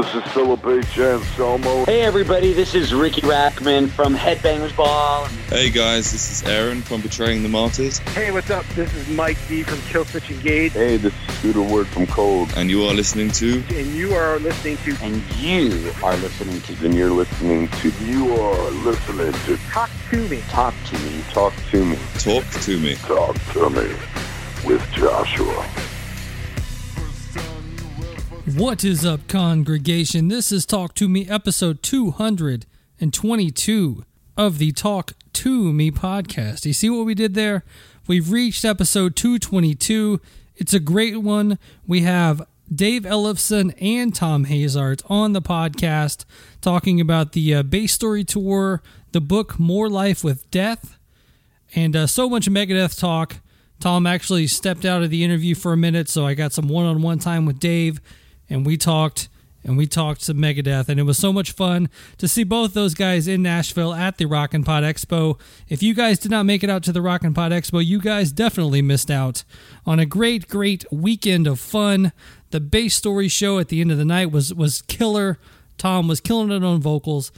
This is Philip H. Anselmo. Hey everybody, this is Riki Rachtman from Headbangers Ball. Hey guys, this is Aaron from Betraying the Martyrs. Hey, what's up? This is Mike D from Killswitch Engage. Hey, this is Scooter Ward from Cold. And you are listening to And you are listening to And you are listening to And you're listening to You are listening to Talk to Me. Talk to Me. Talk to Me. Talk to Me. Talk to Me with Joshua. What is up, congregation? This is Talk to Me, episode 222 of the Talk to Me podcast. You see what we did there? We've reached episode 222. It's a great one. We have Dave Ellefson and Thom Hazaert on the podcast talking about the uh, Basstory Tour, the book More Life with Deth, and uh, so much Megadeth talk. Tom actually stepped out of the interview for a minute, so I got some one on one time with Dave, and we talked and we talked to Megadeth, and it was so much fun to see both those guys in Nashville at the Rock and Pod Expo. If you guys did not make it out to the Rock and Pod Expo, you guys definitely missed out on a great, great weekend of fun. The Basstory show at the end of the night was was killer. Tom was killing it on vocals.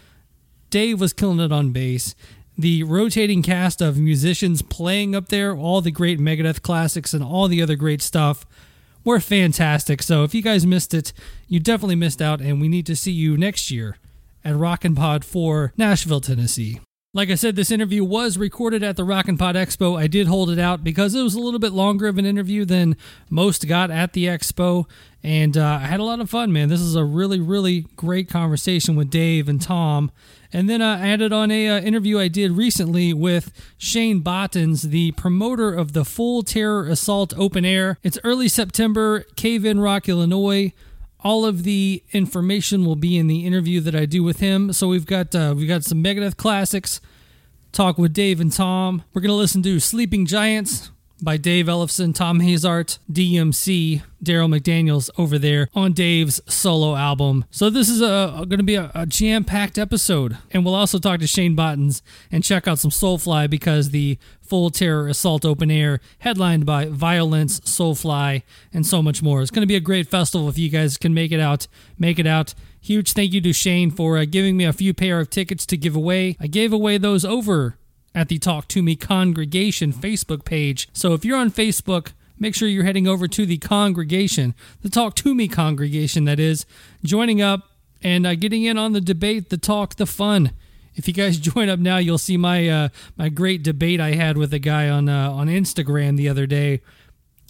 Dave was killing it on bass. The rotating cast of musicians playing up there, all the great Megadeth classics and all the other great stuff were fantastic. So if you guys missed it, you definitely missed out, and we need to see you next year at Rockin' Pod 4, Nashville, Tennessee. Like I said, this interview was recorded at the Rockin' Pod Expo. I did hold it out because it was a little bit longer of an interview than most got at the expo, and uh, I had a lot of fun, man. This is a really, really great conversation with Dave and Tom. And then uh, I added on a uh, interview I did recently with Shane Bottens, the promoter of the Full Terror Assault Open Air. It's early September, Cave in Rock, Illinois. All of the information will be in the interview that I do with him. So we've got uh, we've got some Megadeth classics. Talk with Dave and Tom. We're gonna listen to Sleeping Giants by Dave Ellefson, Thom Hazaert, DMC, Darryl McDaniels over there on Dave's solo album. So this is a, going to be a, a jam-packed episode, and we'll also talk to Shane Bottens and check out some Soulfly because the Full Terror Assault Open Air, headlined by Violence, Soulfly, and so much more. It's going to be a great festival if you guys can make it out. Make it out. Huge thank you to Shane for uh, giving me a few pair of tickets to give away. I gave away those over at the Talk to Me Congregation Facebook page. So if you're on Facebook, make sure you're heading over to the congregation, the Talk to Me congregation, that is, joining up and uh, getting in on the debate, the talk, the fun. If you guys join up now, you'll see my uh, my great debate I had with a guy on uh, on Instagram the other day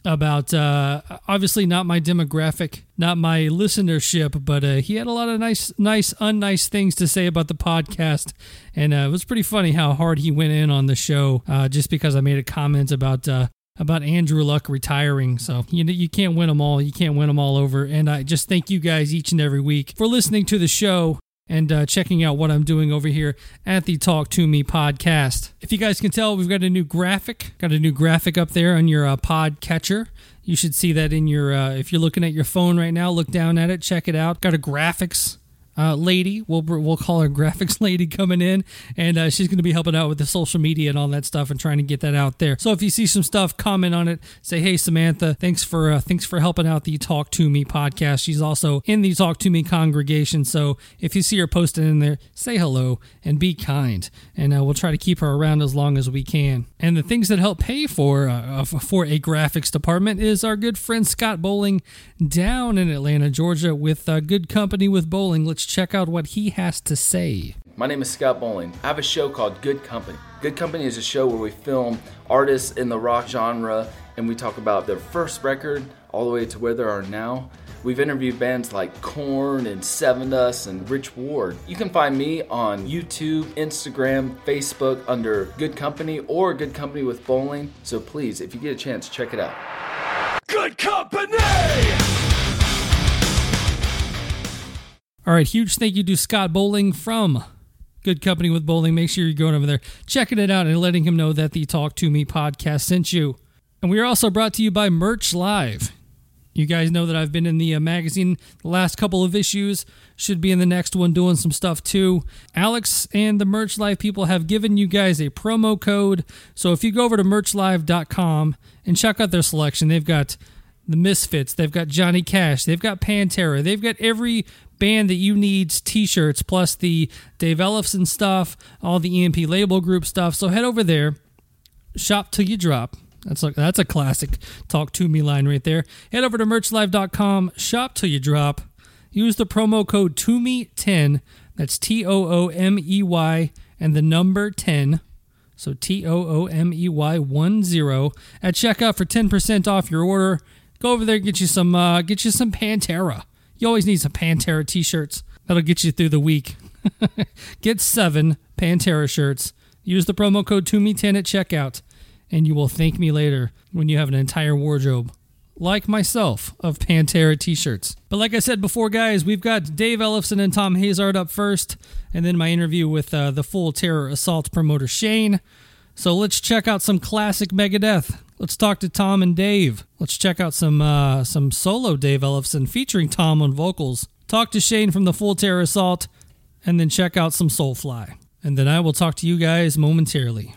about uh, obviously not my demographic, not my listenership, but uh, he had a lot of nice, nice, unnice things to say about the podcast, and uh, it was pretty funny how hard he went in on the show uh, just because I made a comment about uh, about Andrew Luck retiring. So you you can't win them all, you can't win them all over, and I just thank you guys each and every week for listening to the show and uh, checking out what I'm doing over here at the Talk to Me podcast. If you guys can tell, we've got a new graphic, got a new graphic up there on your uh, pod catcher. You should see that in your, uh, if you're looking at your phone right now, look down at it, check it out. Got a graphics uh, lady. We'll we'll call her graphics lady coming in, and uh, she's going to be helping out with the social media and all that stuff and trying to get that out there. So if you see some stuff, comment on it. Say, hey Samantha, thanks for uh, thanks for helping out the Talk to Me podcast. She's also in the Talk to Me congregation. So if you see her posting in there, say hello and be kind, and uh, we'll try to keep her around as long as we can. And the things that help pay for uh, for a graphics department is our good friend Scott Bowling down in Atlanta, Georgia, with uh, good company with bowling. Let's check out what he has to say. My name is Scott Bowling. I have a show called Good Company. Good Company is a show where we film artists in the rock genre and we talk about their first record all the way to where they are now. We've interviewed bands like Korn and Sevendust and Rich Ward. You can find me on YouTube, Instagram, Facebook under Good Company or Good Company with Bowling. So please, if you get a chance, check it out. Good company! All right, huge thank you to Scott Bowling from Good Company with Bowling. Make sure you're going over there, checking it out, and letting him know that the Talk to Me podcast sent you. And we are also brought to you by Merch Live. You guys know that I've been in the uh, magazine the last couple of issues. Should be in the next one doing some stuff too. Alex and the Merch Live people have given you guys a promo code. So if you go over to merchlive.com and check out their selection, they've got the Misfits, they've got Johnny Cash, they've got Pantera, they've got every band that you need's t-shirts plus the Dave Ellefson stuff, all the EMP label group stuff. So head over there, shop till you drop. That's like that's a classic talk to me line right there. Head over to merchlive.com, shop till you drop. Use the promo code TOOMEY10. That's T O O M E Y and the number 10. So T O O M E Y 1 0 at checkout for 10% off your order. Go over there and get you some uh, get you some Pantera. You always need some Pantera t-shirts. That'll get you through the week. get 7 Pantera shirts. Use the promo code TOOMEY10 at checkout and you will thank me later when you have an entire wardrobe like myself, of Pantera t shirts. But like I said before, guys, we've got Dave Ellefson and Thom Hazaert up first, and then my interview with uh, the Full Terror Assault promoter Shane. So let's check out some classic Megadeth. Let's talk to Tom and Dave. Let's check out some uh, some solo Dave Ellefson featuring Tom on vocals. Talk to Shane from the Full Terror Assault, and then check out some Soulfly. And then I will talk to you guys momentarily.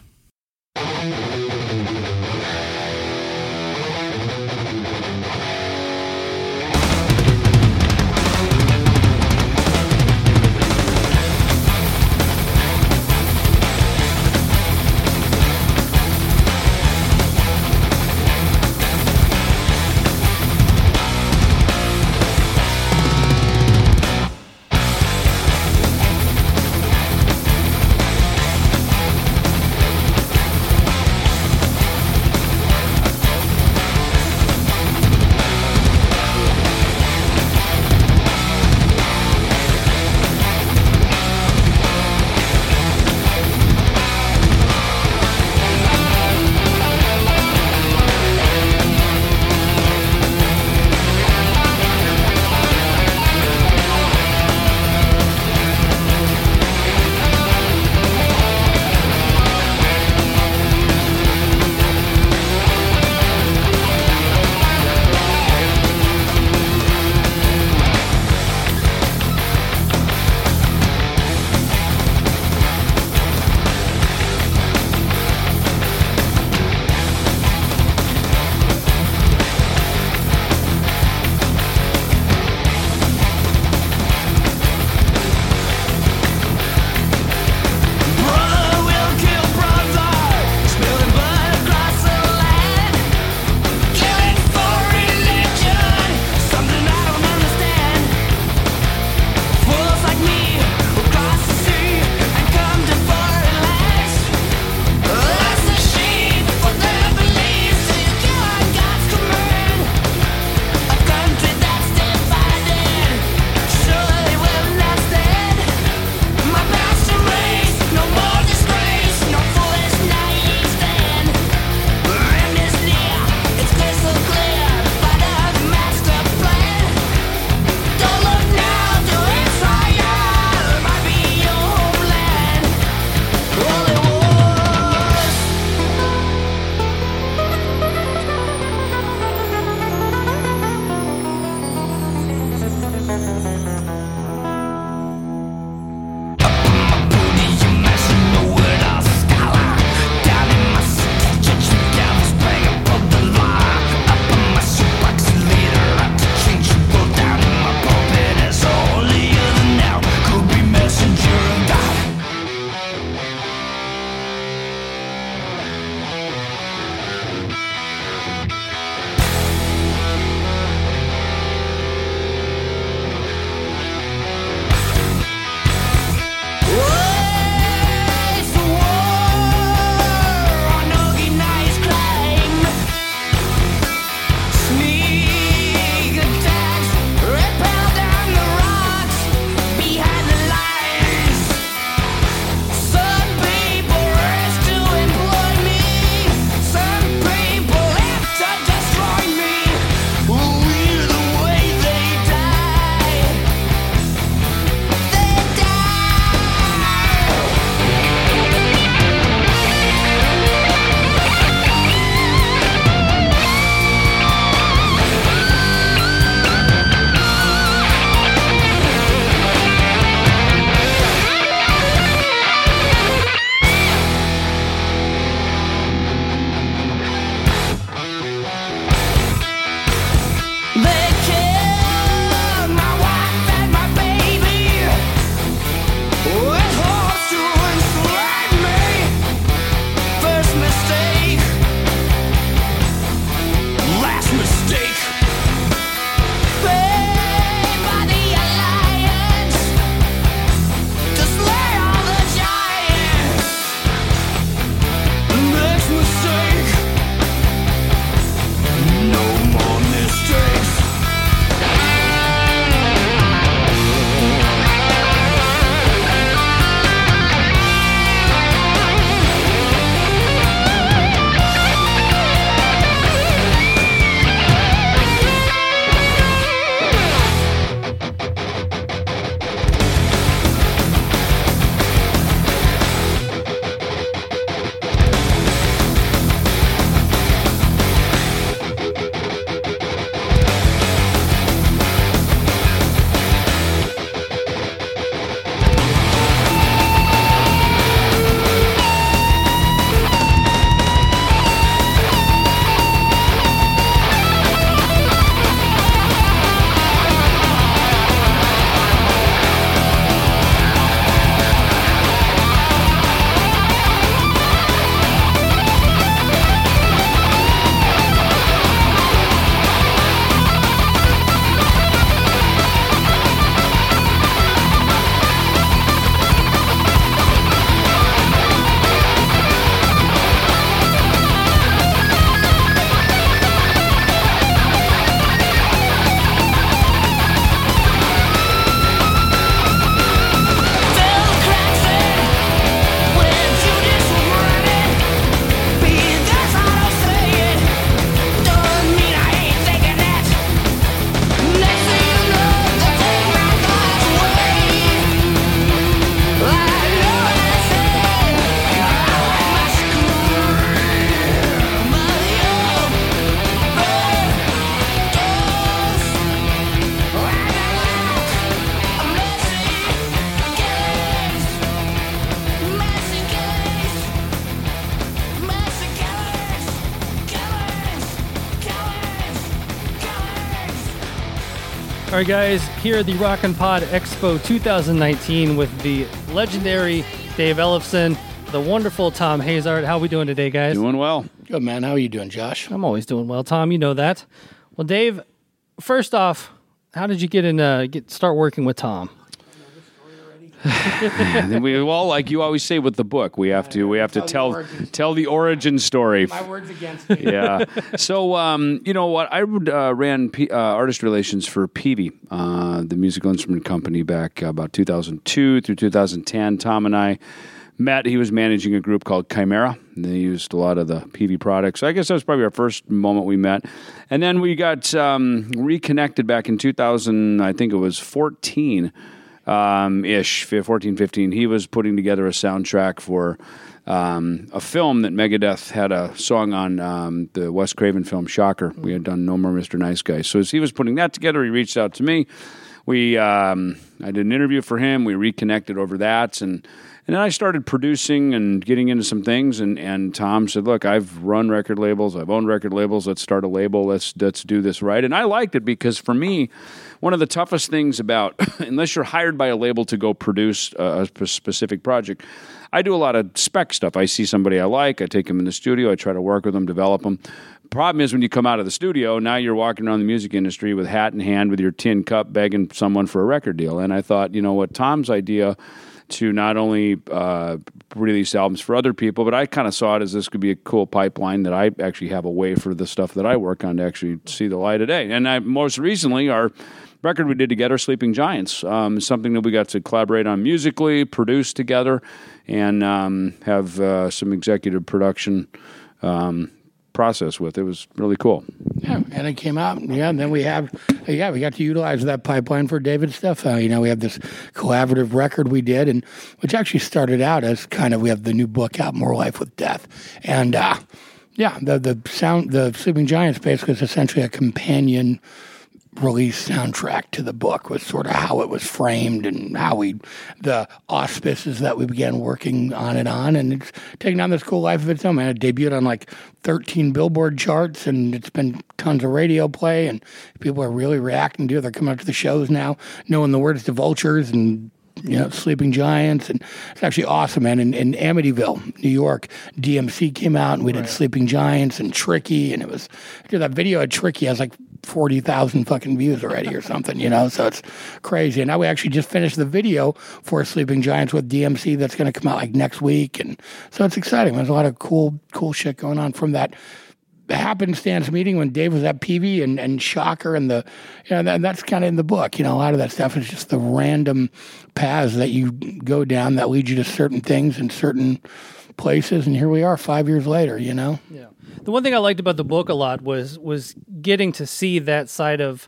All right, guys, here at the Rock and Pod Expo 2019 with the legendary Dave Ellefson, the wonderful Thom Hazaert. How we doing today, guys? Doing well. Good man. How are you doing, Josh? I'm always doing well, Tom. You know that. Well, Dave, first off, how did you get in? Uh, get start working with Tom? We all, like you always say with the book, we have to we have to Tell the tell origin. the origin story. My words against me. yeah. So, um, you know what? I uh, ran P- uh, artist relations for Peavey, uh, the musical instrument company, back about 2002 through 2010. Tom and I met. He was managing a group called Chimaira. And they used a lot of the Peavey products. So I guess that was probably our first moment we met. And then we got um, reconnected back in 2000, I think it was 14 um, ish, 14, 15. He was putting together a soundtrack for um, a film that Megadeth had a song on um, the Wes Craven film Shocker. We had done No More Mr. Nice Guy. So as he was putting that together, he reached out to me. We um, I did an interview for him. We reconnected over that, and and then I started producing and getting into some things. And, and Tom said, "Look, I've run record labels. I've owned record labels. Let's start a label. Let's let's do this right." And I liked it because for me, one of the toughest things about unless you're hired by a label to go produce a, a specific project, I do a lot of spec stuff. I see somebody I like, I take them in the studio, I try to work with them, develop them. Problem is when you come out of the studio, now you're walking around the music industry with hat in hand with your tin cup begging someone for a record deal. And I thought, you know what, Tom's idea to not only uh, release albums for other people, but I kind of saw it as this could be a cool pipeline that I actually have a way for the stuff that I work on to actually see the light of day. And I most recently our record we did together, Sleeping Giants, um, something that we got to collaborate on musically, produce together, and um, have uh, some executive production um, process with. It was really cool. Yeah, and it came out. Yeah, and then we have, yeah, we got to utilize that pipeline for David stuff. You know, we have this collaborative record we did, and which actually started out as kind of we have the new book out, More Life with Deth, and uh, yeah, the the sound, the Sleeping Giants basically is essentially a companion release soundtrack to the book was sort of how it was framed and how we the auspices that we began working on and on and it's taken on this cool life of its own man. It debuted on like 13 billboard charts and it's been tons of radio play and people are really reacting to it. They're coming up to the shows now knowing the words to vultures and you know, Sleeping Giants, and it's actually awesome, man. In, in Amityville, New York, DMC came out, and we did Sleeping Giants and Tricky, and it was dude, that video of Tricky has like forty thousand fucking views already or something, you know. So it's crazy. And now we actually just finished the video for Sleeping Giants with DMC that's going to come out like next week, and so it's exciting. There's a lot of cool, cool shit going on from that happenstance meeting when Dave was at Peavey and, and Shocker and the, you know, that, that's kind of in the book. You know, a lot of that stuff is just the random paths that you go down that lead you to certain things and certain places. And here we are five years later, you know? Yeah. The one thing I liked about the book a lot was was getting to see that side of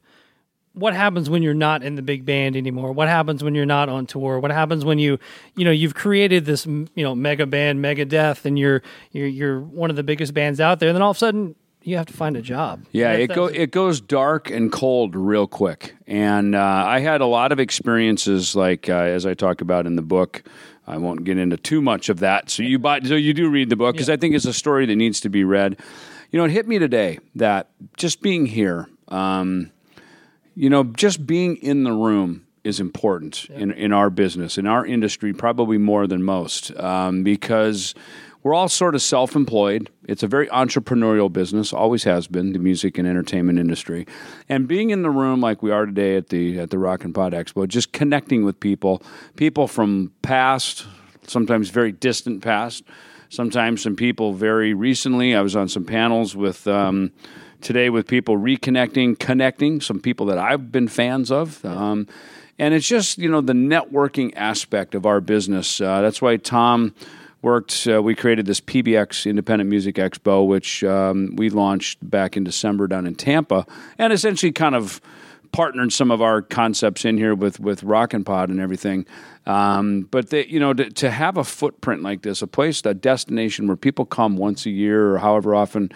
what happens when you're not in the big band anymore. What happens when you're not on tour? What happens when you, you know, you've created this, you know, mega band, mega death, and you're you're you're one of the biggest bands out there. And then all of a sudden, you have to find a job. Yeah, it go it goes dark and cold real quick, and uh, I had a lot of experiences like uh, as I talk about in the book. I won't get into too much of that. So you buy, so you do read the book because I think it's a story that needs to be read. You know, it hit me today that just being here, um, you know, just being in the room is important in, in our business, in our industry, probably more than most, um, because we're all sort of self employed. It's a very entrepreneurial business, always has been, the music and entertainment industry. And being in the room like we are today at the at the Rock and Pod Expo, just connecting with people, people from past, sometimes very distant past, sometimes some people very recently. I was on some panels with um, today with people reconnecting, connecting, some people that I've been fans of. Um, and it's just, you know, the networking aspect of our business. Uh, that's why Tom worked, uh, we created this PBX Independent Music Expo, which um, we launched back in December down in Tampa, and essentially kind of partnered some of our concepts in here with with Rock and Pod and everything. Um, but they, you know, to, to have a footprint like this, a place, a destination where people come once a year or however often.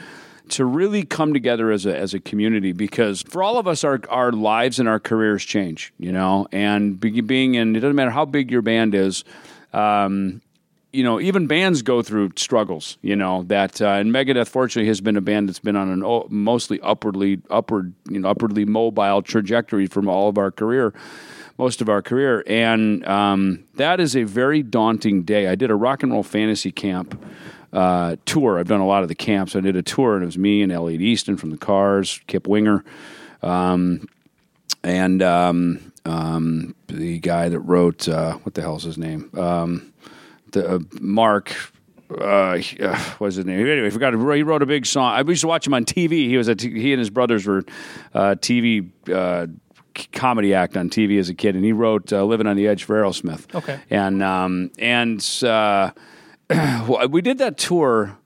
To really come together as a as a community, because for all of us, our our lives and our careers change, you know, and be, being in it doesn't matter how big your band is, um, you know, even bands go through struggles. You know that, uh, and Megadeth, fortunately, has been a band that's been on an o- mostly upwardly, upward, you know, upwardly mobile trajectory from all of our career, most of our career, and um, that is a very daunting day. I did a rock and roll fantasy camp uh, tour. I've done a lot of the camps. I did a tour, and it was me and Elliot Easton from the Cars, Kip Winger, um, and um, um, the guy that wrote uh, what the hell's his name? Um, the uh, Mark. Uh, uh, what's his name? Anyway, I forgot. He wrote a big song. I used to watch him on TV. He was a t- he and his brothers were uh, TV uh, comedy act on TV as a kid, and he wrote uh, "Living on the Edge" for Aerosmith. Okay. and um, and uh, we did that tour.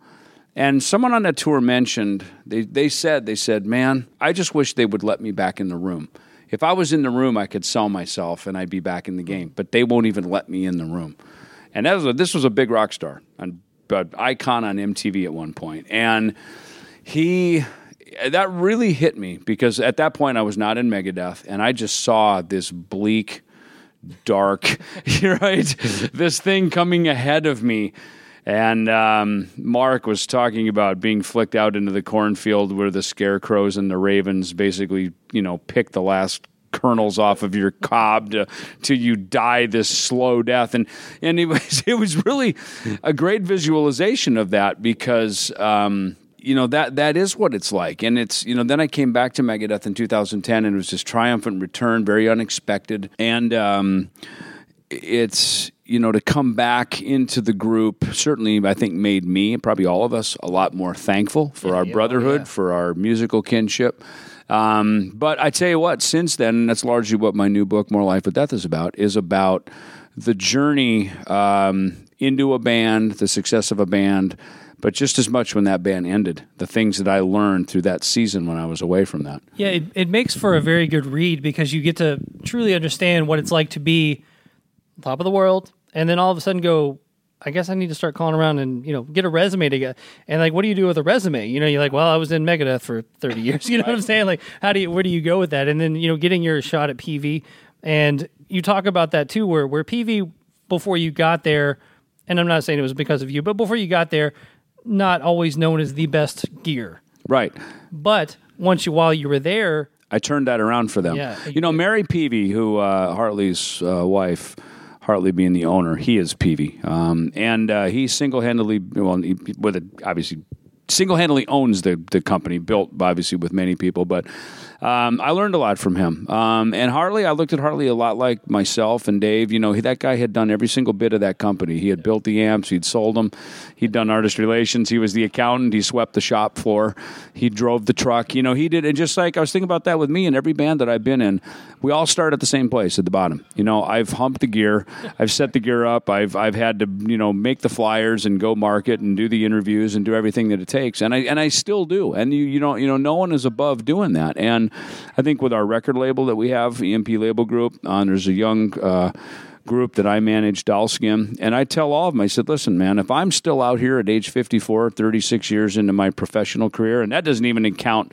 And someone on that tour mentioned they, they said they said, "Man, I just wish they would let me back in the room. If I was in the room, I could sell myself and I'd be back in the game. But they won't even let me in the room." And was a, this was a big rock star, an an icon on MTV at one point, and he that really hit me because at that point I was not in Megadeth, and I just saw this bleak dark, right? this thing coming ahead of me. And um, Mark was talking about being flicked out into the cornfield where the scarecrows and the ravens basically, you know, pick the last kernels off of your cob to till you die this slow death. And and it was it was really a great visualization of that because um, you know that that is what it's like. And it's you know then i came back to megadeth in 2010 and it was this triumphant return very unexpected. And um, it's you know to come back into the group certainly i think made me probably all of us a lot more thankful for our brotherhood for our musical kinship. Um, but i tell you what since then and that's largely what my new book more life with deth is about is about the journey um, into a band the success of a band but just as much when that band ended, the things that I learned through that season when I was away from that. Yeah, it, it makes for a very good read because you get to truly understand what it's like to be top of the world and then all of a sudden go, I guess I need to start calling around and, you know, get a resume together. And like, what do you do with a resume? You know, you're like, well, I was in Megadeth for 30 years. You know what I'm saying? Like, how do you, where do you go with that? And then, you know, getting your shot at Peavey. And you talk about that too, where, where Peavey, before you got there, and I'm not saying it was because of you, but before you got there, not always known as the best gear. Right. But once you, while you were there, I turned that around for them. Yeah. You know, Mary Peavey, who uh, Hartley's uh, wife, Hartley being the owner, he is Peavey, um, and uh, he single-handedly, well, he, with it, obviously, single-handedly owns the the company, built obviously with many people, but. Um, I learned a lot from him. Um, and Hartley, I looked at Hartley a lot like myself and Dave. You know, he, that guy had done every single bit of that company. He had built the amps, he'd sold them, he'd done artist relations, he was the accountant, he swept the shop floor, he drove the truck. You know, he did. And just like I was thinking about that with me and every band that I've been in, we all start at the same place at the bottom. You know, I've humped the gear, I've set the gear up, I've I've had to you know make the flyers and go market and do the interviews and do everything that it takes, and I and I still do. And you you know you know no one is above doing that. And I think with our record label that we have, EMP Label Group, uh, there's a young. Uh, group that I manage, Dollskin, and I tell all of them, I said, listen, man, if I'm still out here at age 54, 36 years into my professional career, and that doesn't even count,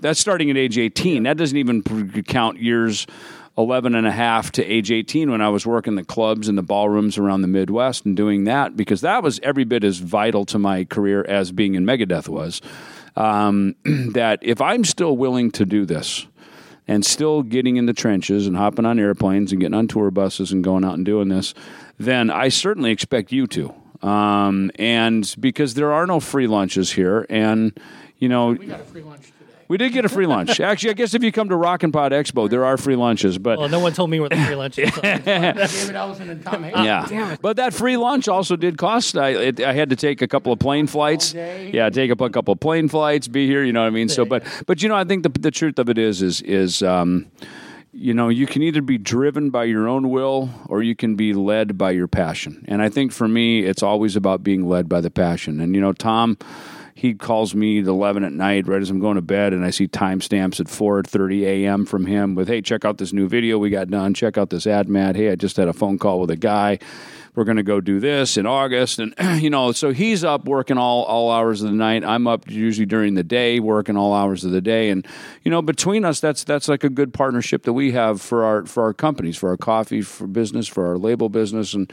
that's starting at age 18, that doesn't even count years 11 and a half to age 18 when I was working the clubs and the ballrooms around the Midwest and doing that, because that was every bit as vital to my career as being in Megadeth was. Um, that if I'm still willing to do this, and still getting in the trenches and hopping on airplanes and getting on tour buses and going out and doing this, then I certainly expect you to. Um, and because there are no free lunches here, and you know, We got a free lunch. We did get a free lunch. Actually, I guess if you come to Rock and Pod Expo, there are free lunches, but. well, no one told me where the free lunch is. David Ellison and Tom Hayes. yeah, but that free lunch also did cost. I it, I had to take a couple of plane flights. Yeah, take up a couple of plane flights, be here. You know what I mean? So, but but you know, I think the the truth of it is is is um, you know, you can either be driven by your own will or you can be led by your passion. And I think for me, it's always about being led by the passion. And you know, Tom he calls me at 11 at night right as i'm going to bed and i see timestamps at 4.30 a.m from him with hey check out this new video we got done. Check out this ad mat hey i just had a phone call with a guy. We're going to go do this in august and you know so he's up working all, all hours of the night. I'm up usually during the day working all hours of the day and you know between us that's that's like a good partnership that we have for our for our companies for our coffee for business for our label business and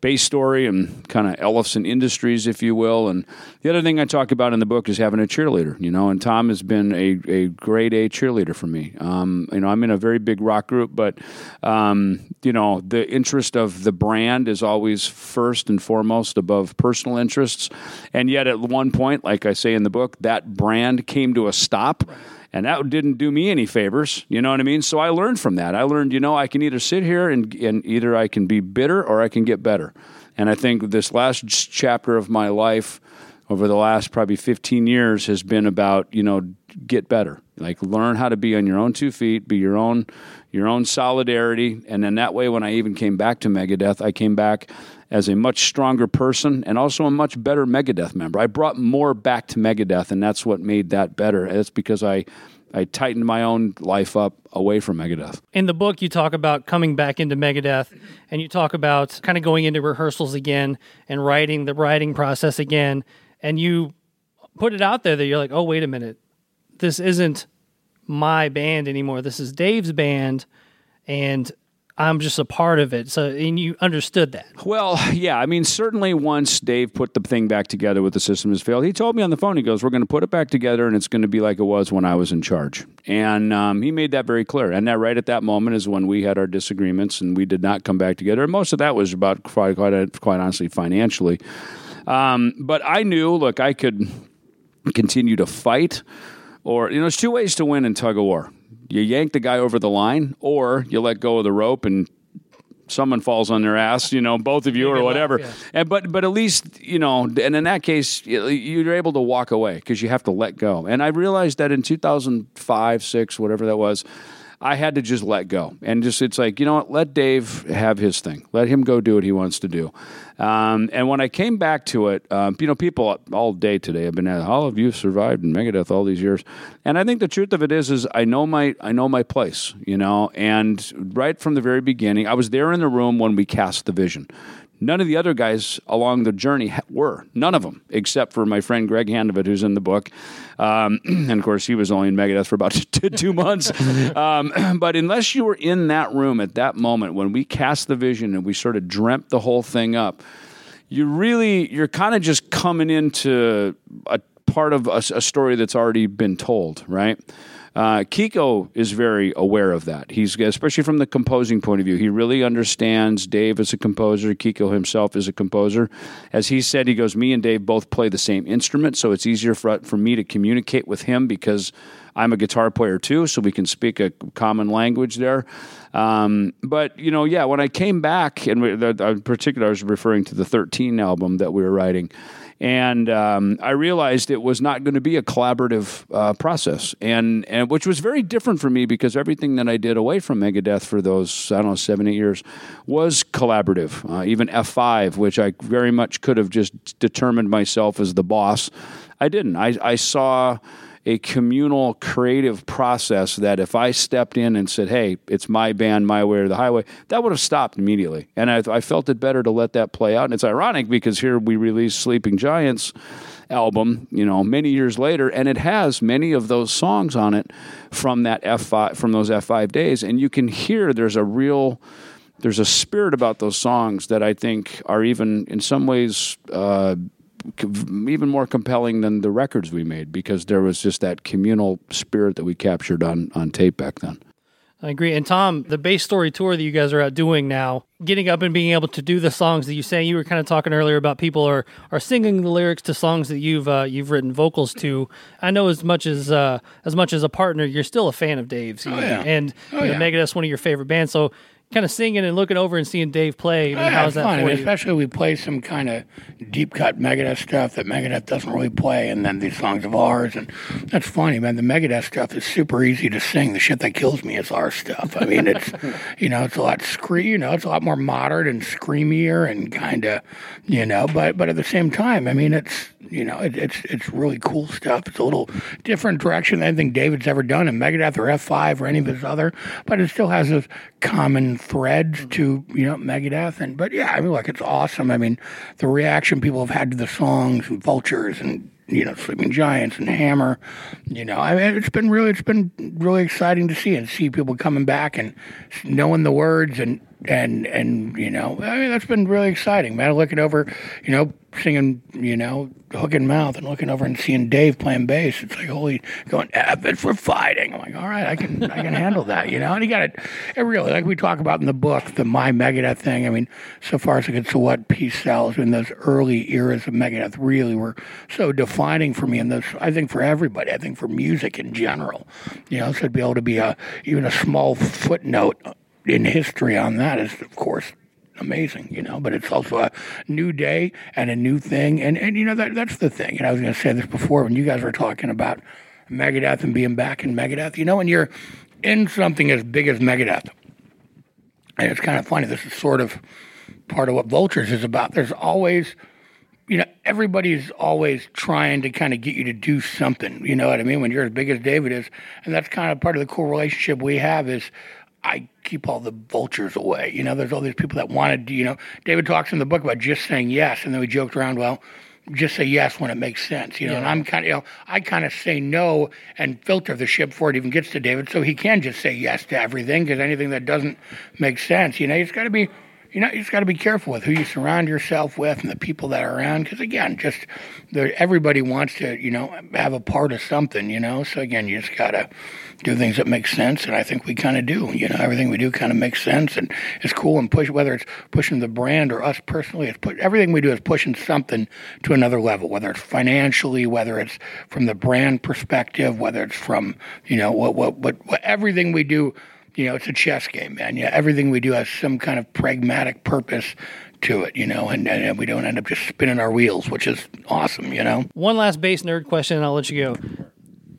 Basstory and kind of Ellefson Industries, if you will. And the other thing I talk about in the book is having a cheerleader, you know, and Tom has been a, a grade A cheerleader for me. Um, you know, I'm in a very big rock group, but, um, you know, the interest of the brand is always first and foremost above personal interests. And yet at one point, like I say in the book, that brand came to a stop. And that didn't do me any favors, you know what I mean? So I learned from that. I learned, you know, I can either sit here and, and either I can be bitter or I can get better. And I think this last chapter of my life over the last probably 15 years has been about, you know, get better. Like learn how to be on your own two feet, be your own your own solidarity. And then that way when I even came back to Megadeth, I came back as a much stronger person and also a much better Megadeth member. I brought more back to Megadeth, and that's what made that better. It's because I I tightened my own life up away from Megadeth. In the book, you talk about coming back into Megadeth, and you talk about kind of going into rehearsals again and writing the writing process again, and you put it out there that you're like, oh wait a minute, this isn't my band anymore. This is Dave's band, and I'm just a part of it. So, and you understood that. Well, yeah. I mean, certainly once Dave put the thing back together with the system has failed, he told me on the phone, he goes, We're going to put it back together and it's going to be like it was when I was in charge. And um, he made that very clear. And that right at that moment is when we had our disagreements and we did not come back together. And most of that was about, quite, quite, quite honestly, financially. Um, but I knew, look, I could continue to fight. Or, you know, there's two ways to win in tug of war you yank the guy over the line, or you let go of the rope and someone falls on their ass, you know, both of you or whatever. yeah. And but but at least you know, and in that case, you're able to walk away because you have to let go. And I realized that in 2005, six, whatever that was. I had to just let go and just it's like you know what let Dave have his thing let him go do what he wants to do um, and when I came back to it um, you know people all day today have been at how have you survived in Megadeth all these years? And I think the truth of it is is I know my I know my place you know and right from the very beginning I was there in the room when we cast the vision None of the other guys along the journey were. None of them, except for my friend Greg Handevidt, who's in the book. Um, and of course, he was only in Megadeth for about two months. Um, but unless you were in that room at that moment when we cast the vision and we sort of dreamt the whole thing up, you really, you're kind of just coming into a part of a, a story that's already been told, right? Uh, Kiko is very aware of that. He's especially from the composing point of view. He really understands Dave as a composer. Kiko himself is a composer. As he said, he goes, "Me and Dave both play the same instrument, so it's easier for for me to communicate with him because." I'm a guitar player too, so we can speak a common language there. Um, but you know, yeah, when I came back, and we, the, in particular, I was referring to the 13 album that we were writing and um, I realized it was not going to be a collaborative uh, process, and and which was very different for me because everything that I did away from Megadeth for those I don't know seven eight years was collaborative. Uh, even F five, which I very much could have just determined myself as the boss, I didn't. I I saw a communal creative process that if I stepped in and said, hey, it's my band, my way or the highway, that would have stopped immediately. And I, I felt it better to let that play out. And it's ironic because here we released Sleeping Giants album, you know, many years later, and it has many of those songs on it from that F5 from those F5 days, and you can hear there's a real there's a spirit about those songs that I think are even in some ways uh, even more compelling than the records we made because there was just that communal spirit that we captured on on tape back then. I agree. And Tom, the Basstory tour that you guys are out doing now, getting up and being able to do the songs that you say, you were kind of talking earlier about people are, are singing the lyrics to songs that you've uh, you've written vocals to. I know as much as uh, as much as a partner, you're still a fan of Dave's, oh, yeah. and oh, you know, yeah. Megadeth's one of your favorite bands. So kind of singing and looking over and seeing Dave play. I mean, Yeah, how's that fun. for you? Especially we play some kind of deep cut Megadeth stuff that Megadeth doesn't really play, and then these songs of ours, and that's funny, man. The Megadeth stuff is super easy to sing. The shit that kills me is our stuff. I mean, it's you know, it's a lot scree, you know, it's a lot more modern and screamier and kind of, you know, but but at the same time, I mean, it's you know, it, it's it's really cool stuff. It's a little different direction than anything David's ever done in Megadeth or F5 or any of his other, but it still has those common threads to you know Megadeth. And but yeah, I mean, look, it's awesome. I mean, the reaction people have had to the songs and Vultures and you know Sleeping Giants and Hammer. You know, I mean, it's been really it's been really exciting to see and see people coming back and knowing the words and and and you know, I mean, that's been really exciting, man. Looking over, you know, singing, you know, hook and mouth, and looking over and seeing Dave playing bass. It's like holy, going avid for fighting. I'm like, all right, I can I can handle that, you know. And he got it. It really, like we talk about in the book, the My Megadeth thing. I mean, so far as it gets to what peace sells in those early eras of Megadeth, really were so defining for me, and those I think for everybody. I think for music in general, you know, so to be able to be a even a small footnote in history on that is, of course, amazing, you know. But it's also a new day and a new thing, and and you know that that's the thing. And I was going to say this before when you guys were talking about Megadeth and being back in Megadeth. You know, when you're in something as big as Megadeth, and it's kind of funny. This is sort of part of what Vultures is about. There's always you know, everybody's always trying to kind of get you to do something. You know what I mean? When you're as big as David is, and that's kind of part of the cool relationship we have is I keep all the vultures away. You know, there's all these people that wanted, you know, David talks in the book about just saying yes, and then we joked around, well, just say yes when it makes sense, you know. And I'm kind of, you know, I kind of say no and filter the ship before it even gets to David, so he can just say yes to everything because anything that doesn't make sense, you know, it's got to be, you know, you just got to be careful with who you surround yourself with and the people that are around. Because again, just everybody wants to, you know, have a part of something, you know. So again, you just got to do things that make sense, and I think we kind of do. You know, everything we do kind of makes sense, and it's cool. And push whether it's pushing the brand or us personally, it's put, everything we do is pushing something to another level. Whether it's financially, whether it's from the brand perspective, whether it's from you know what what what, what everything we do you know, it's a chess game, man. Yeah, everything we do has some kind of pragmatic purpose to it, you know, and, and we don't end up just spinning our wheels, which is awesome, you know. One last bass nerd question, and I'll let you go.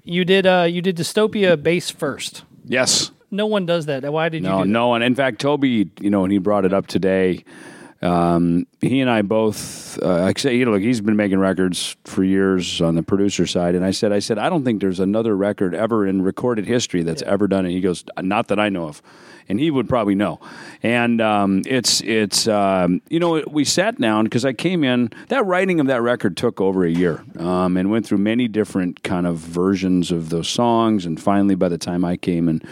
You did uh, you did dystopia bass first. Yes. No one does that. Why did you? No, do no one. In fact, Toby, you know, when he brought it up today, um, he and I both, uh, I say, you know, look, he's been making records for years on the producer side, and I said, I said, I don't think there's another record ever in recorded history that's ever done it. He goes, not that I know of, and he would probably know. And um, it's it's um, you know, we sat down because I came in. That writing of that record took over a year, um, and went through many different kind of versions of those songs, and finally, by the time I came and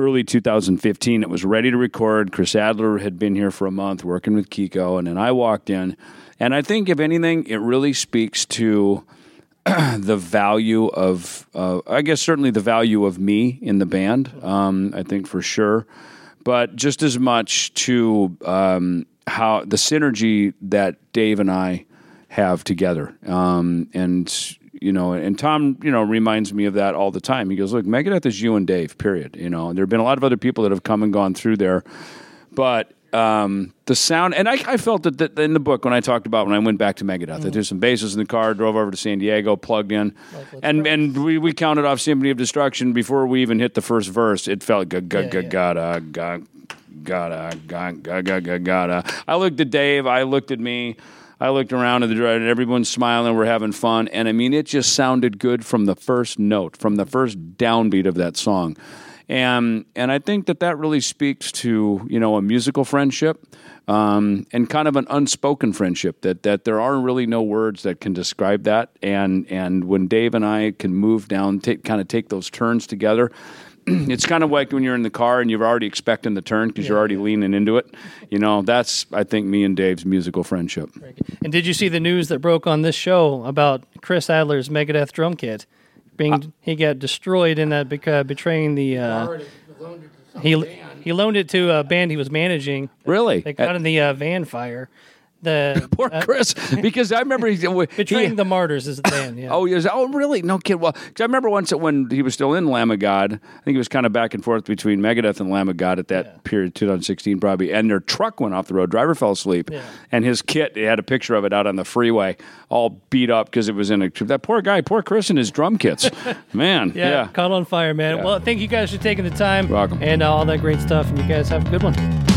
early 2015. It was ready to record. Chris Adler had been here for a month working with Kiko, and then I walked in. And I think, if anything, it really speaks to the value of, uh, I guess, certainly the value of me in the band. Um, I think for sure, but just as much to um, how the synergy that Dave and I have together. Um, and you know, and Thom, you know, reminds me of that all the time. He goes, "Look, Megadeth is you and Dave. Period. You know, there have been a lot of other people that have come and gone through there, but um, the sound, and I, I felt that, that in the book when I talked about when I went back to Megadeth, I did some basses in the car, drove over to San Diego, plugged in, and and we, we counted off Symphony of Destruction before we even hit the first verse. It felt ga ga ga gotta ga gotta ga ga ga ga gotta. I looked at Dave. I looked at me. I looked around at the drive, and everyone's smiling. We're having fun, and I mean, it just sounded good from the first note, from the first downbeat of that song, and and I think that that really speaks to you know a musical friendship. Um, and kind of an unspoken friendship that that there are really no words that can describe that. And and when Dave and I can move down, take, kind of take those turns together, it's kind of like when you're in the car and you're already expecting the turn because you're already leaning into it. You know, that's I think me and Dave's musical friendship. And did you see the news that broke on this show about Chris Adler's Megadeth drum kit being he got destroyed in that beca- betraying the uh, he he loaned it to a band he was managing. Really? They got in the uh, van fire. The Poor Chris, because I remember he, betraying he- the martyrs is the band. Yeah. Oh, yes. Oh, really? No kid. Well, 'cause I remember once when he was still in Lamb of God, I think he was kind of back and forth between Megadeth and Lamb of God at that period, 2016 probably, and their truck went off the road. Driver fell asleep, and his kit, they had a picture of it out on the freeway, all beat up because it was in a. That poor guy, poor Chris and his drum kits. Man, Yeah, yeah. caught on fire, man. Yeah. Well, thank you guys for taking the time Welcome. and uh, all that great stuff. And you guys have a good one.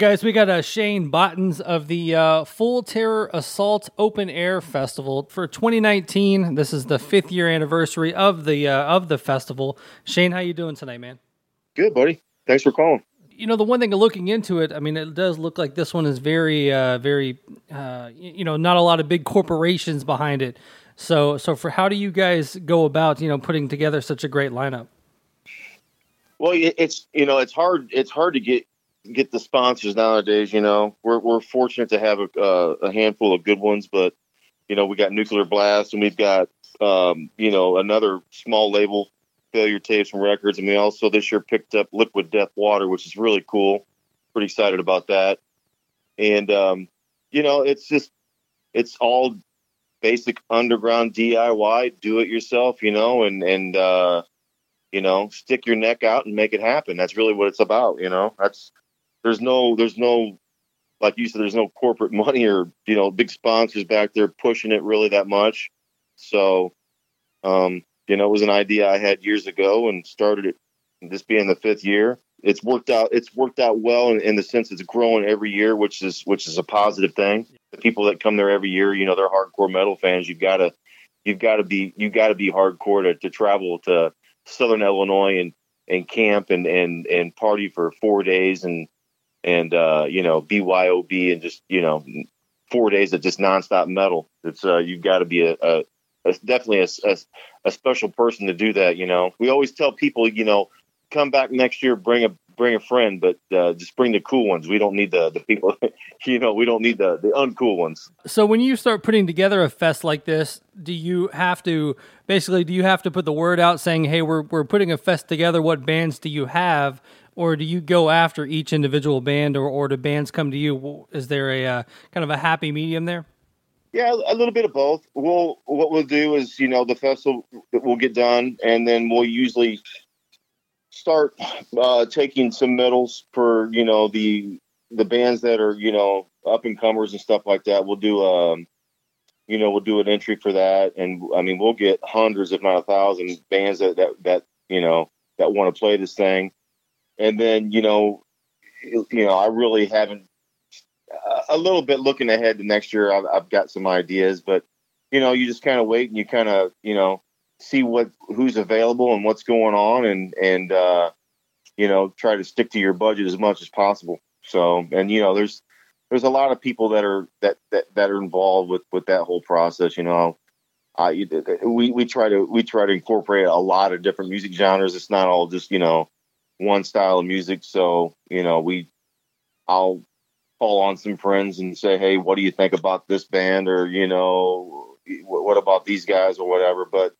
Guys, we got uh, Shane Bottens of the uh, Full Terror Assault Open Air Festival for 2019. This is the fifth year anniversary of the uh, of the festival. Shane, how you doing tonight, man? Good, buddy. Thanks for calling. You know, the one thing looking into it, I mean, it does look like this one is very, uh, very, uh, you know, not a lot of big corporations behind it. So, so for how do you guys go about, you know, putting together such a great lineup? Well, it's you know it's hard it's hard to get get the sponsors nowadays. You know, we're we're fortunate to have a uh, a handful of good ones, but you know we got Nuclear Blast and we've got um, you know another small label, Failure Tapes and Records, and we also this year picked up Liquid Death Water, which is really cool. Pretty excited about that, and um, you know it's just it's all basic underground DIY, do it yourself, you know, and and uh, you know, stick your neck out and make it happen. That's really what it's about, you know. That's there's no there's no like you said, there's no corporate money or you know big sponsors back there pushing it really that much. So, um, you know, it was an idea I had years ago and started it. This being the fifth year, it's worked out. It's worked out well in, in the sense it's growing every year, which is which is a positive thing. The people that come there every year, you know, they're hardcore metal fans. You've got to you've got to be you've got to be hardcore to, to travel to Southern Illinois and and camp and and and party for four days and and uh, you know BYOB and just you know four days of just nonstop metal. It's uh, you've got to be a, a, a definitely a, a, special person to do that. You know, we always tell people, you know, come back next year, bring a bring a friend, but uh, just bring the cool ones. We don't need the the people, you know, we don't need the the uncool ones. So when you start putting together a fest like this, do you have to basically do you have to put the word out saying, "Hey, we're we're putting a fest together. What bands do you have?" Or do you go after each individual band, or or do bands come to you? Is there a uh, kind of a happy medium there? Yeah, a little bit of both. We'll what we'll do is you know the festival will get done, and then we'll usually start uh, taking some medals for you know the the bands that are you know up and comers and stuff like that. We'll do um you know we'll do an entry for that, and I mean we'll get hundreds if not a thousand bands that that that you know that want to play this thing, and then you know you know I really haven't a little bit looking ahead to next year. I've, I've got some ideas, but you know, you just kind of wait and you kind of, you know, see what who's available and what's going on, and and uh, you know, try to stick to your budget as much as possible. So, and you know, there's there's a lot of people that are that that, that are involved with with that whole process. You know, I we we try to we try to incorporate a lot of different music genres. It's not all just you know one style of music. So you know, we I'll call on some friends and say, hey, what do you think about this band? Or, you know, what about these guys or whatever? But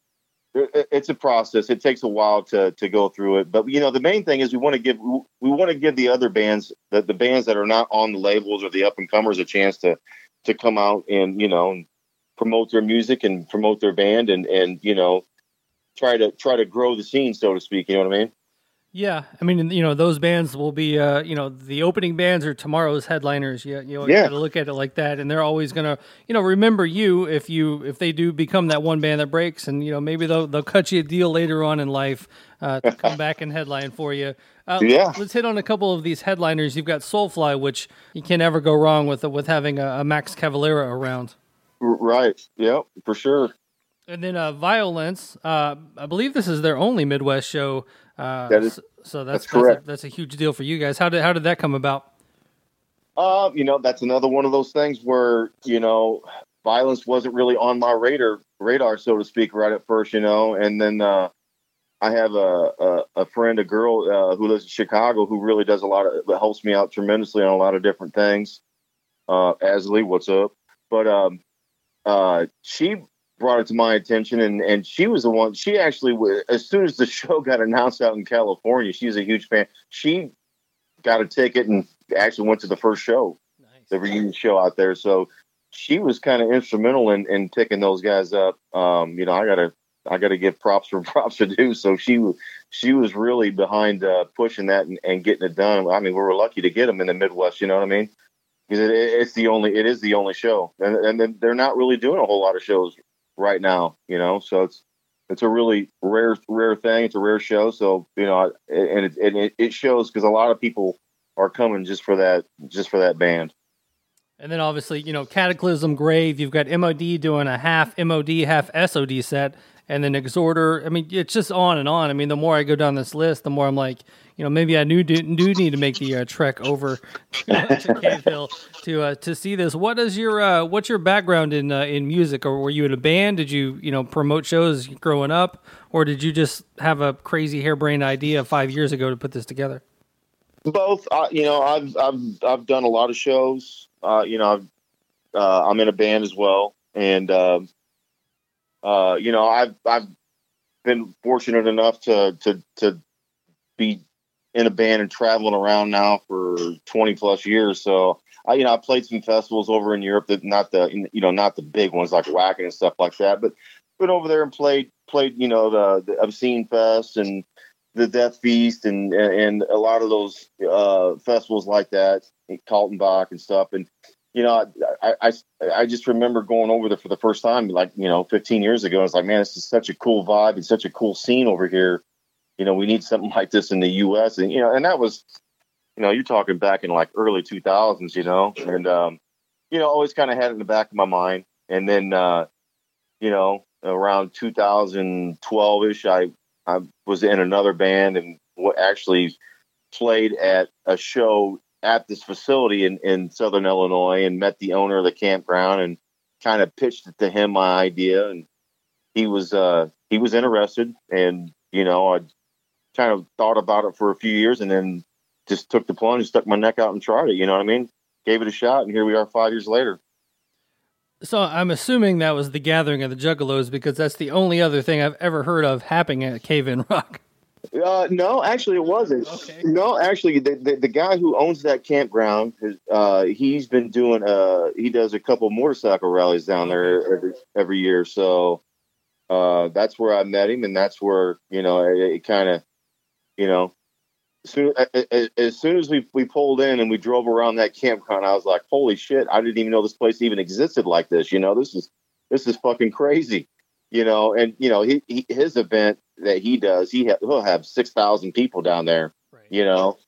it's a process. It takes a while to, to go through it. But, you know, the main thing is we want to give, we want to give the other bands, that the bands that are not on the labels or the up and comers a chance to, to come out and, you know, promote their music and promote their band and, and, you know, try to, try to grow the scene, so to speak. You know what I mean? Yeah, I mean, you know, those bands will be, uh, you know, the opening bands are tomorrow's headliners. You, you, know, you Yeah. got to look at it like that, and they're always gonna, you know, remember you if you if they do become that one band that breaks, and you know, maybe they'll they'll cut you a deal later on in life uh, to come back and headline for you. Uh, Yeah. Let's hit on a couple of these headliners. You've got Soulfly, which you can never go wrong with with having a, a Max Cavalera around. Right. Yep. For sure. And then uh, Violence, uh, I believe this is their only Midwest show. Uh, That is- so, so that's that's that's, a, correct. that's a huge deal for you guys. How did how did that come about? Uh, you know, that's another one of those things where, you know, violence wasn't really on my radar radar, so to speak, right at first, you know. And then uh I have a a, a friend, a girl uh, who lives in Chicago who really does a lot of helps me out tremendously on a lot of different things. Uh Asley, what's up? But um uh she brought it to my attention and and she was the one she actually as soon as the show got announced out in California, she's a huge fan. She got a ticket and actually went to the first show, the reunion show out there. So she was kind of instrumental in, in picking those guys up. Um, you know, I gotta I gotta give props for props to do. So she was she was really behind uh, pushing that and, and getting it done. I mean, we were lucky to get them in the Midwest. You know what I mean? Because it, it's the only it is the only show, and and they're not really doing a whole lot of shows right now. You know, so it's it's a really rare rare thing. It's a rare show. So you know, and it and it, shows because a lot of people are coming just for that just for that band. And then obviously, you know, Cataclysm Grave, you've got MOD doing a half MOD, half SOD set, and then Exhorder. I mean, it's just on and on. I mean, the more I go down this list, the more I'm like, you know, maybe I do, do need to make the uh, trek over to, to Cave Hill to uh, to see this. What is your uh, what's your background in uh, in music? Or were you in a band? Did you you know promote shows growing up, or did you just have a crazy harebrained idea five years ago to put this together? Both, uh, you know, I've I've I've done a lot of shows. Uh, you know, I've, uh, I'm in a band as well, and um uh, you know, I've I've been fortunate enough to to to be in a band and traveling around now for 20 plus years. So I, you know, I played some festivals over in Europe that not the, you know, not the big ones like Wacken and stuff like that, but been over there and played, played, you know, the, the Obscene Fest and the Death Feast and, and a lot of those, uh, festivals like that, Kaltenbach and stuff. And, you know, I, I, I just remember going over there for the first time, like, you know, 15 years ago. It's like, man, this is such a cool vibe and such a cool scene over here you know, we need something like this in the U.S. And you know, and that was, you know, you're talking back in like early 2000s, you know, and um, you know, always kind of had it in the back of my mind. And then, uh, you know, around 2012 ish, I I was in another band and actually played at a show at this facility in in Southern Illinois and met the owner of the campground and kind of pitched it to him my idea and he was uh he was interested and you know I kind of thought about it for a few years and then just took the plunge, stuck my neck out and tried it. You know what I mean? Gave it a shot, and here we are five years later. So I'm assuming that was the gathering of the Juggalos because that's the only other thing I've ever heard of happening at Cave in Rock. Uh, no, actually, it wasn't. Okay. No, actually, the, the, the guy who owns that campground, uh, he's been doing. Uh, he does a couple motorcycle rallies down there every every year. So uh, that's where I met him, and that's where you know it, it kind of, you know, as soon as, as soon as we we pulled in and we drove around that campground, I was like, holy shit! I didn't even know this place even existed like this. You know, this is this is fucking crazy. You know, and you know, he, he his event that he does, he ha- he'll have six thousand people down there. You know,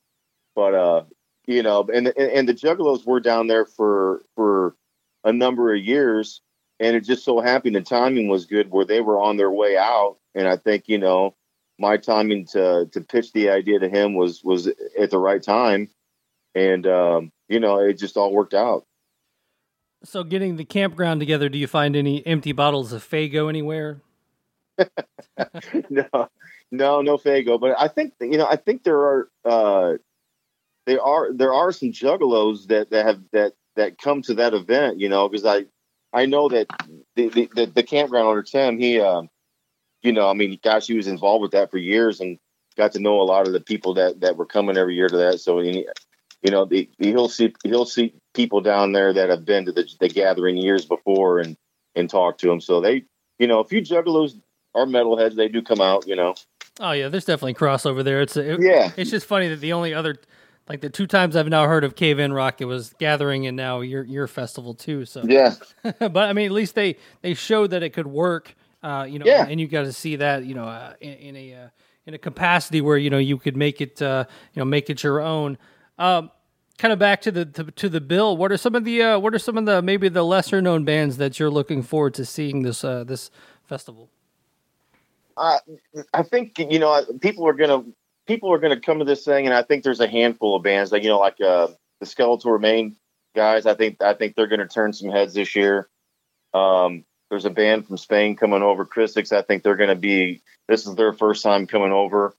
but uh, you know, and and, and the Juggalos were down there for for a number of years, and it just so happened the timing was good where they were on their way out, and I think you know my timing to to pitch the idea to him was was at the right time, and um, you know, it just all worked out. So getting the campground together, do you find any empty bottles of Faygo anywhere? no, no, no Faygo. But I think you know, I think there are uh, there are there are some juggalos that that have that that come to that event. You know, because I I know that the the, the, campground owner Tim, he um, you know, I mean, gosh, he was involved with that for years and got to know a lot of the people that that were coming every year to that. So he, you know, the, he'll see he'll see people down there that have been to the, the gathering years before and and talk to them. So they, you know, a few juggalos are metalheads. They do come out, you know. Oh yeah, there's definitely crossover there. It's it, Yeah. It's just funny that the only other, like the two times I've now heard of Cave in Rock, it was Gathering and now your your festival too. So Yeah. but I mean, at least they they showed that it could work. Uh, you know, Yeah. and you got to see that you know uh, in, in a uh, in a capacity where you know you could make it uh, you know make it your own. Um, kind of back to the to, to the bill. What are some of the uh, what are some of the maybe the lesser known bands that you're looking forward to seeing this uh, this festival? I I think you know people are gonna people are gonna come to this thing, and I think there's a handful of bands like you know like uh, the Skeletal Remain guys. I think I think they're gonna turn some heads this year. Um, there's a band from Spain coming over, Crisix. I think they're gonna be. This is their first time coming over.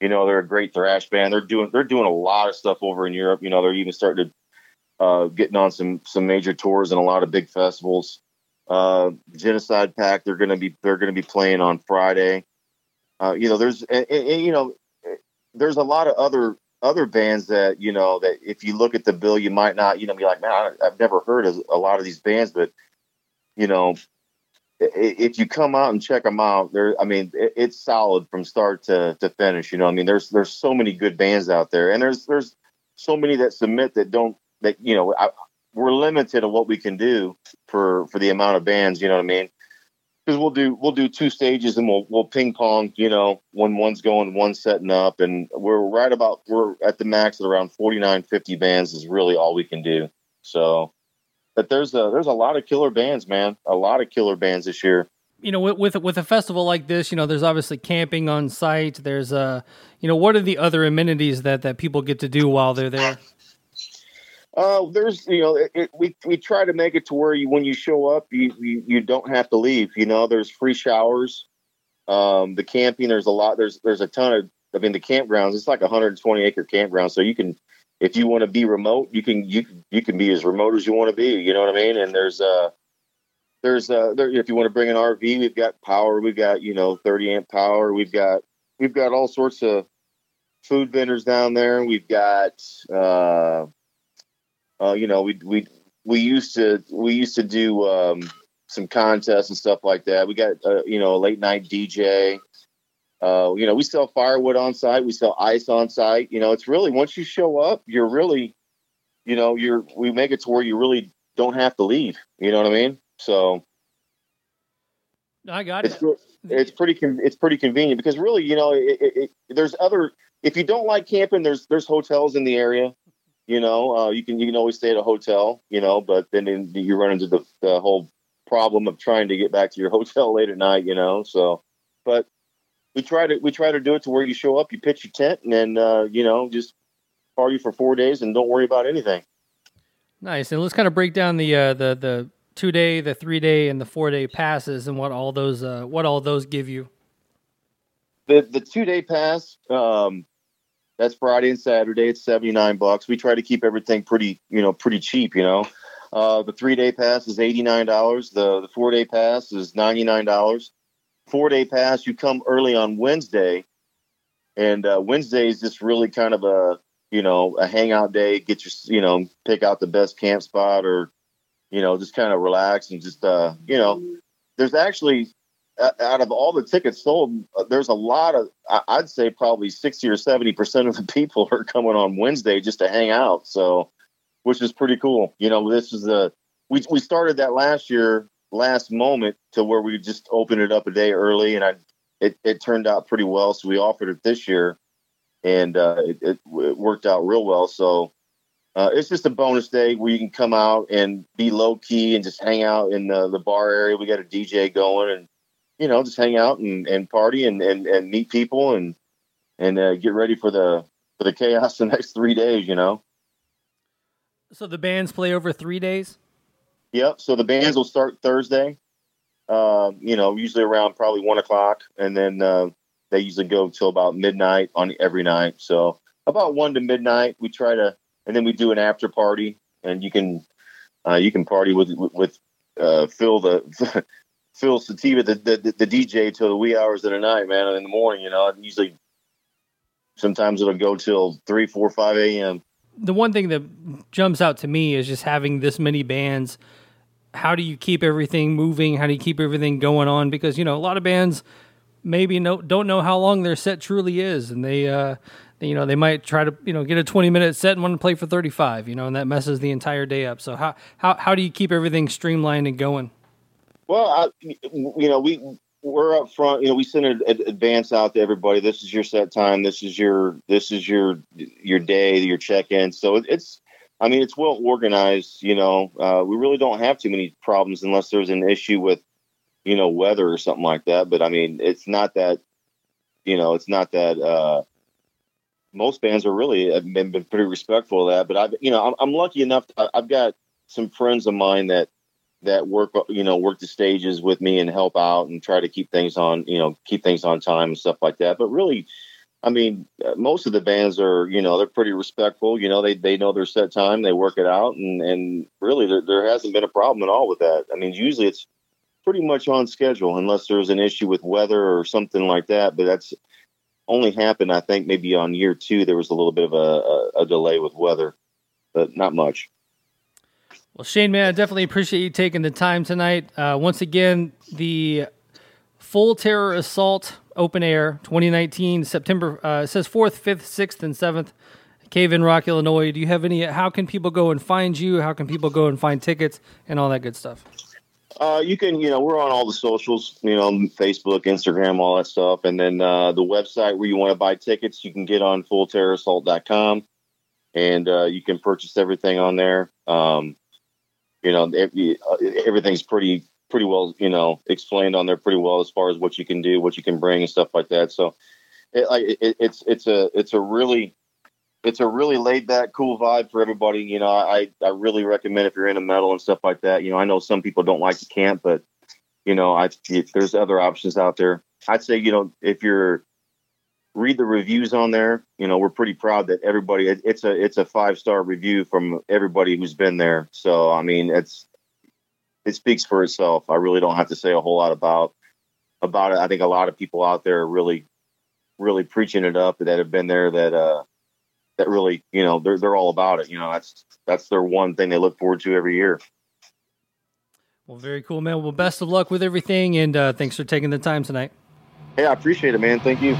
You know, they're a great thrash band. They're doing they're doing a lot of stuff over in Europe. You know, they're even starting to uh, getting on some some major tours and a lot of big festivals. Uh, Genocide Pact, they're gonna be they're gonna be playing on Friday. Uh, you know, there's and, and, you know, there's a lot of other other bands that you know that if you look at the bill, you might not you know be like, man, I, I've never heard of a lot of these bands, but you know, if you come out and check them out, there, I mean, it, it's solid from start to, to finish. You know, I mean, there's there's so many good bands out there, and there's there's so many that submit that don't that you know I, we're limited on what we can do for for the amount of bands. You know what I mean? because we'll do we'll do two stages and we'll we'll ping pong. You know, when one's going, one's setting up, and we're right about we're at the max at around 49, 50 bands is really all we can do. So, but there's a there's a lot of killer bands, man. A lot of killer bands this year. you know, with, with with a festival like this, you know, there's obviously camping on site. There's uh, you know, what are the other amenities that that people get to do while they're there? Uh, there's you know it, it, we we try to make it to where you when you show up you, you you don't have to leave. You know, there's free showers. Um, the camping there's a lot. There's there's a ton of. I mean, the campgrounds. It's like a 120 acre campground, so you can if you want to be remote, you can you you can be as remote as you want to be. You know what I mean? And there's uh there's uh there, if you want to bring an RV, we've got power. We've got you know 30 amp power. We've got we've got all sorts of food vendors down there. We've got uh uh, you know, we we we used to we used to do um, some contests and stuff like that. We got uh, you know a late night DJ. Uh, you know, we sell firewood on site. We sell ice on site. You know, it's really once you show up, you're really, you know, you're we make it to where you really don't have to leave. You know what I mean? So I got it's it's pretty it's pretty convenient because really, you know, it, it, it, there's other if you don't like camping, there's there's hotels in the area. You know, uh, you can you can always stay at a hotel. You know, but then in, you run into the, the whole problem of trying to get back to your hotel late at night. You know, so but we try to we try to do it to where you show up, you pitch your tent, and then uh, you know just party for four days and don't worry about anything. Nice. And let's kind of break down the uh, the the two day, the three day, and the four day passes, and what all those uh, what all those give you. The the two day pass, um, that's Friday and Saturday. It's seventy nine bucks. We try to keep everything pretty, you know, pretty cheap. You know, uh, the three day pass is eighty nine dollars. The the four day pass is ninety nine dollars. Four day pass, you come early on Wednesday, and uh, Wednesday is just really kind of a you know a hangout day. Get your you know pick out the best camp spot or you know just kind of relax and just uh, you know there's actually out of all the tickets sold, uh, there's a lot of, I'd say probably 60 or 70% of the people are coming on Wednesday just to hang out. So, which is pretty cool. You know, this is a, we, we started that last year, last moment to where we just opened it up a day early and I, it, it turned out pretty well. So we offered it this year and uh, it, it, it worked out real well. So, uh, it's just a bonus day where you can come out and be low key and just hang out in the, the bar area. We got a DJ going and, you know, just hang out and, and party and, and, and meet people and and uh, get ready for the for the chaos the next three days. You know. So the bands play over three days. Yep. So the bands will start Thursday. Uh, you know, usually around probably one o'clock, and then uh, they usually go till about midnight on every night. So about one to midnight, we try to, and then we do an after party, and you can uh, you can party with with uh, Phil the Phil Sativa the, the the DJ till the wee hours of the night, man. And in the morning, you know, usually sometimes it'll go till three, four, five a.m. The one thing that jumps out to me is just having this many bands. How do you keep everything moving? How do you keep everything going on? Because you know a lot of bands maybe no, don't know how long their set truly is, and they, uh, they, you know, they might try to you know get a twenty minute set and want to play for thirty five, you know, and that messes the entire day up. So how how how do you keep everything streamlined and going? Well, I, you know, we we're up front. You know, we send an advance out to everybody. This is your set time. This is your this is your your day, your check in. So it's, I mean, it's well organized. You know, uh, we really don't have too many problems unless there's an issue with, you know, weather or something like that. But I mean, it's not that, you know, it's not that. uh most bands are really have been, been pretty respectful of that. But I've, you know, I'm, I'm lucky enough. I've got some friends of mine that that work you know work the stages with me and help out and try to keep things on you know keep things on time and stuff like that. But really i mean uh, most of the bands are you know they're pretty respectful. You know they they know their set time. They work it out. And and really there, there hasn't been a problem at all with that. I mean usually it's pretty much on schedule unless there's an issue with weather or something like that. But that's only happened i think maybe on year two there was a little bit of a, a, a delay with weather but not much Well, Shane, man, I definitely appreciate you taking the time tonight. Uh, once again, the Full Terror Assault Open Air 2019, September, uh, says 4th, 5th, 6th, and 7th, Cave in Rock, Illinois. Do you have any, how can people go and find you? How can people go and find tickets and all that good stuff? Uh, you can, you know, we're on all the socials, you know, Facebook, Instagram, all that stuff. And then uh, the website where you want to buy tickets, you can get on fullterrorassault.com and uh, you can purchase everything on there. Um, you know, uh, everything's pretty, pretty well, you know, explained on there pretty well as far as what you can do, what you can bring and stuff like that. So it, like, it, it's, it's a, it's a really, it's a really laid back, cool vibe for everybody. You know, I I really recommend if you're into metal and stuff like that. You know, I know some people don't like to camp, but you know, I there's other options out there. I'd say you know if you're read the reviews on there. You know, we're pretty proud that everybody. It, it's a it's a five star review from everybody who's been there. So I mean, it's it speaks for itself. I really don't have to say a whole lot about about it. I think a lot of people out there are really really preaching it up that have been there that uh that really, you know, they're they're all about it. You know, that's that's their one thing they look forward to every year. Well, very cool, man. Well, best of luck with everything, and uh, thanks for taking the time tonight. Hey, I appreciate it, man. Thank you.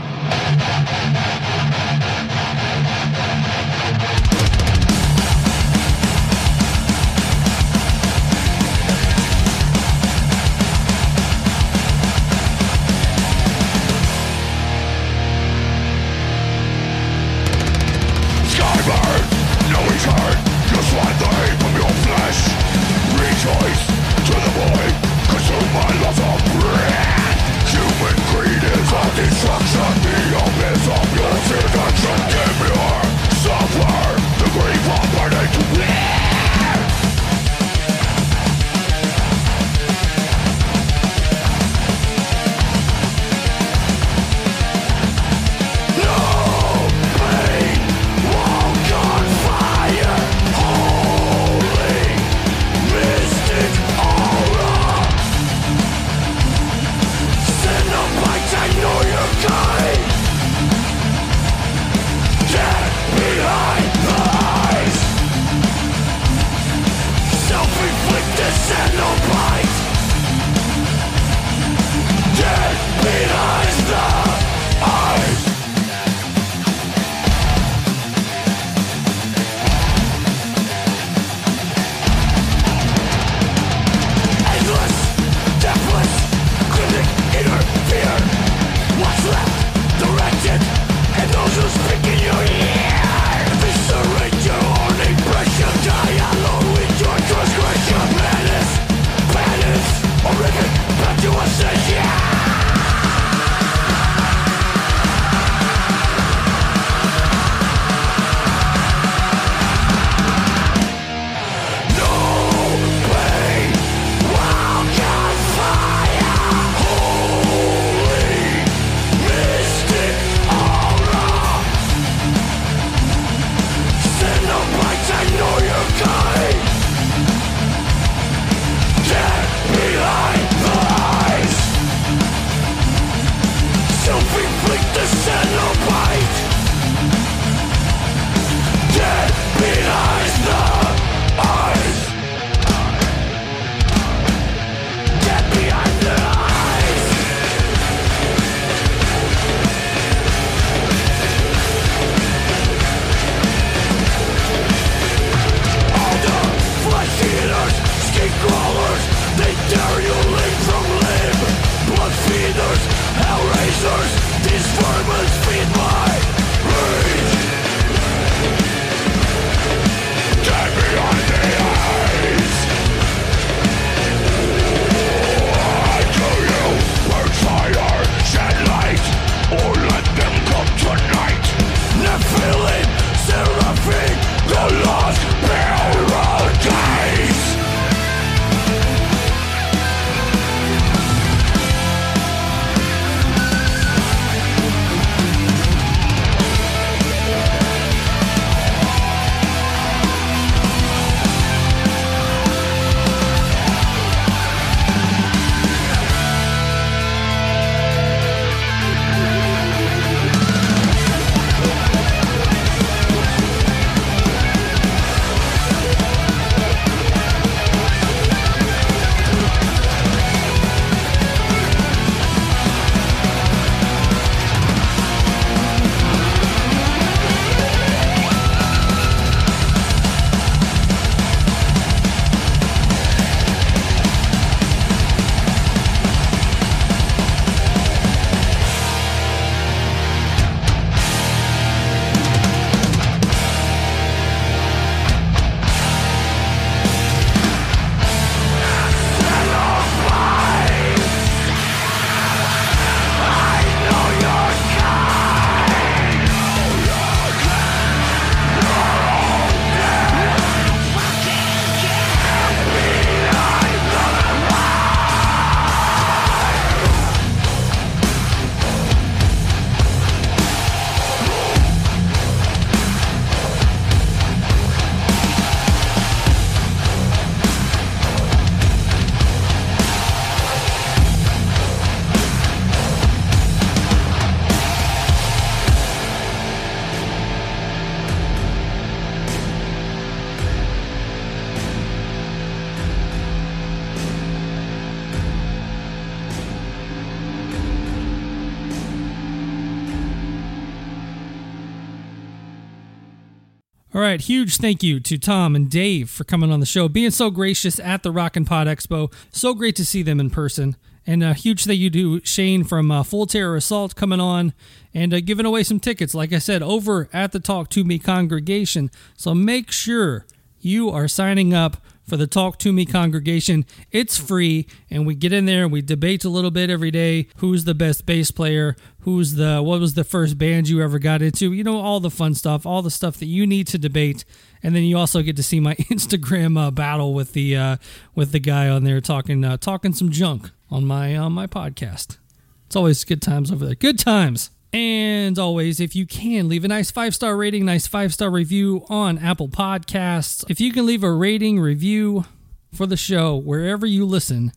All right, huge thank you to Thom and Dave for coming on the show, being so gracious at the Rock and Pod Expo. So great to see them in person. And a huge thank you to Shane from uh, Full Terror Assault coming on and uh, giving away some tickets, like I said, over at the Talk Toomey congregation. So make sure you are signing up for the Talk Toomey congregation. It's free, and we get in there and we debate a little bit every day. Who's the best bass player? Who's the what was the first band you ever got into? You know, all the fun stuff, all the stuff that you need to debate. And then you also get to see my Instagram uh, battle with the uh, with the guy on there talking uh, talking some junk on my on my podcast. It's always good times over there. Good times. And always, if you can, leave a nice five star rating, nice five star review on Apple Podcasts. If you can leave a rating review for the show wherever you listen,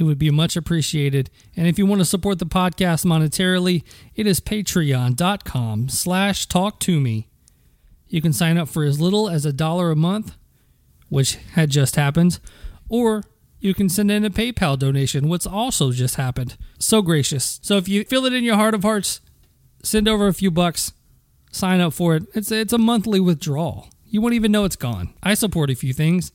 it would be much appreciated. And if you want to support the podcast monetarily, it is patreon.com slash talk to me. You can sign up for as little as a dollar a month, which had just happened, or you can send in a PayPal donation, what's also just happened. So gracious. So if you feel it in your heart of hearts, send over a few bucks, sign up for it. It's it's a monthly withdrawal. You won't even know it's gone. I support a few things.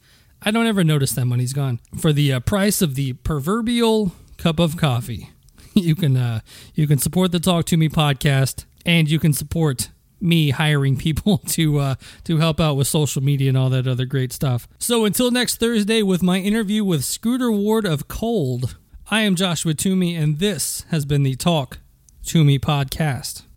I don't ever notice that money's gone. For the uh, price of the proverbial cup of coffee, you can uh, you can support the Talk Toomey podcast, and you can support me hiring people to uh, to help out with social media and all that other great stuff. So until next Thursday with my interview with Scooter Ward of Cold, I am Joshua Toomey, and this has been the Talk Toomey podcast.